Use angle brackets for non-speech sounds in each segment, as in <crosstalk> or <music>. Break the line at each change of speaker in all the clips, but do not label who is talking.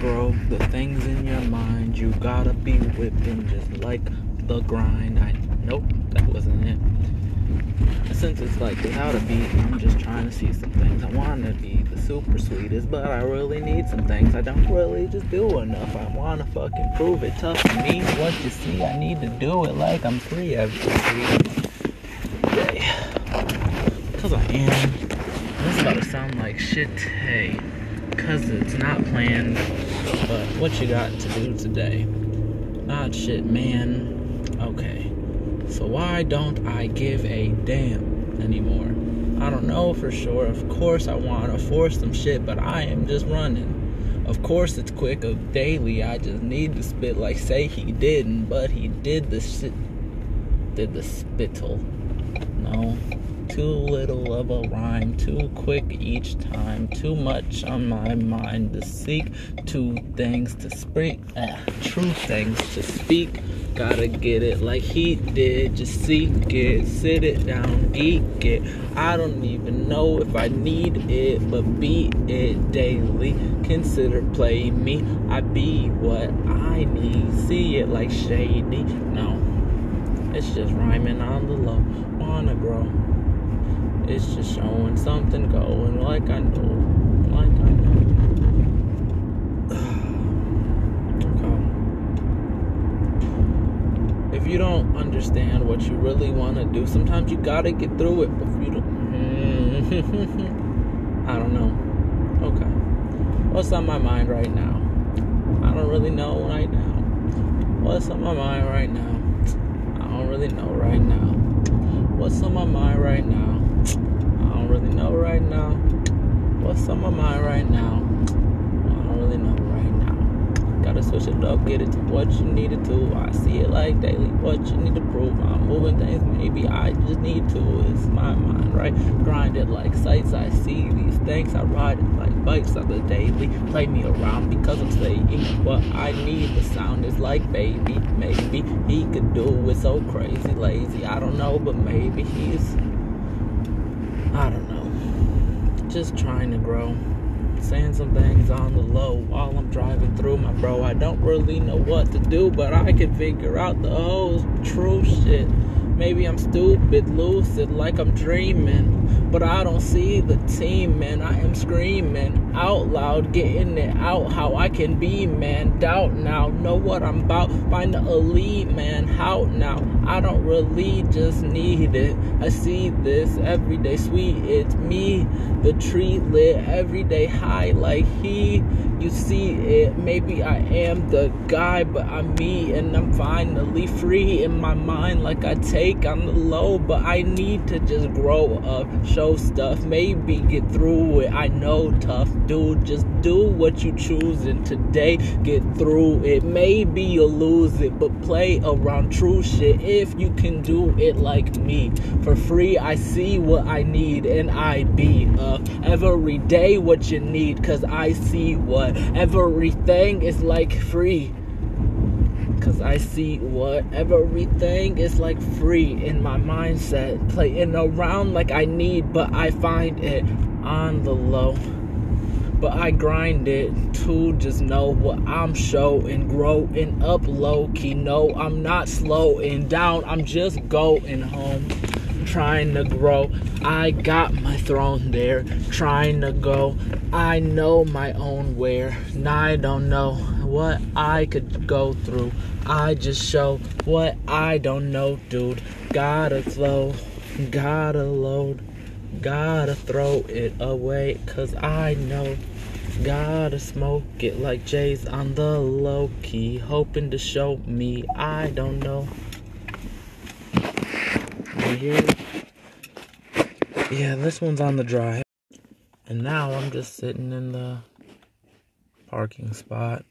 grow the things in your mind. You gotta be whipping just like the grind. I nope, that wasn't it. Since it's like without a beat, I'm just trying to see some things. I wanna be the super sweetest, but I really need some things. I don't really just do enough. I wanna fucking prove it tough to me. What you see, I need to do it like I'm free every day. Cause I am. This is about to sound like shit, hey. Cause it's not planned, but what you got to do today? Not shit, man. Okay. So why don't I give a damn anymore? I don't know for sure. Of course I want to force some shit, but I am just running. Of course it's quick of daily. I just need to spit like say he didn't, but he did the shit. Did the spittle. No too little of a rhyme, too quick each time, too much on my mind to seek, two things to speak, ah, true things to speak. Gotta get it like he did, just seek it, sit it down, geek it. I don't even know if I need it, but beat it daily. Consider play me, I be what I need. See it like shady, no. It's just rhyming on the low, wanna grow. It's just showing something going like I know, like I know. <sighs> okay. If you don't understand what you really want to do, sometimes you gotta get through it. If you don't, <laughs> I don't know. Okay. What's on my mind right now? I don't really know right now. What's on my mind right now? I don't really know right now. What's on my mind right now? I don't really know right now. What's on my mind right now? I don't really know right now. Gotta switch it up, get it to what you need it to. I see it like daily, what you need to prove. I'm moving things, maybe I just need to. It's my mind, right? Grind it like sights. I see these things. I ride it like bikes on the daily. Play me around because I'm saying what I need. The sound is like baby. Maybe he could do it so crazy, lazy. I don't know, but maybe he's I don't know. Just trying to grow. Saying some things on the low while I'm driving through my bro. I don't really know what to do, but I can figure out the whole true shit. Maybe I'm stupid, lucid, like I'm dreaming. But I don't see the team, man. I am screaming out loud, getting it out how I can be, man. Doubt now, know what I'm about. Find the elite, man. How now? I don't really just need it. I see this every day, sweet. It's me, the tree lit every day high, like he. You see it, maybe I am the guy, but I'm me, and I'm finally free in my mind, like I take on the low. But I need to just grow up, show stuff, maybe get through it. I know, tough dude, just do what you choose, and today get through it. Maybe you'll lose it, but play around true shit if you can do it like me. For free, I see what I need, and I be up every day what you need, cause I see what everything is like free. Cause I see what everything is like free in my mindset. Playing around like I need, but I find it on the low. But I grind it to just know what I'm showing, growing up low key. No, I'm not slowing down, I'm just going home trying to grow. I got my throne there, trying to go. I know my own where, and I don't know what I could go through. I just show what I don't know, dude. Gotta flow, gotta load, gotta throw it away, cause I know. Gotta smoke it like Jay's on the low key, hoping to show me I don't know. Yeah, this one's on the drive. And now I'm just sitting in the parking spot.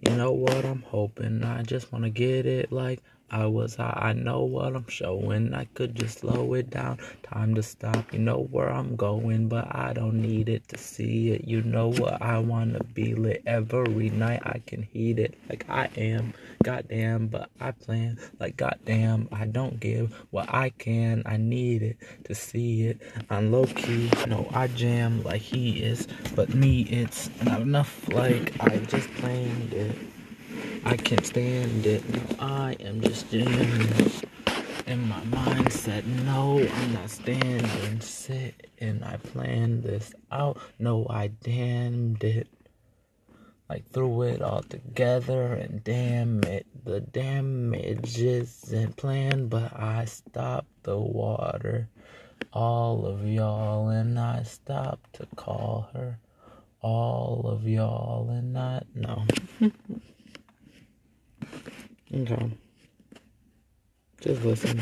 You know what I'm hoping? I just want to get it like I was high. I know what I'm showing. I could just slow it down. Time to stop. You know where I'm going, but I don't need it to see it. You know what I wanna be lit every night. I can heat it like I am. Goddamn, but I plan like goddamn. I don't give what I can. I need it to see it. I'm low key. No, I jam like he is, but me, it's not enough. Like I just planned it. I can't stand it. No, I am just jamming. In my mindset, no, I'm not standing, Sit and I planned this out. No, I damned it. Like threw it all together, and damn it, the damage isn't planned, but I stopped the water. All of y'all, and I stopped to call her. All of y'all, and I. No. <laughs> Okay. Just listen.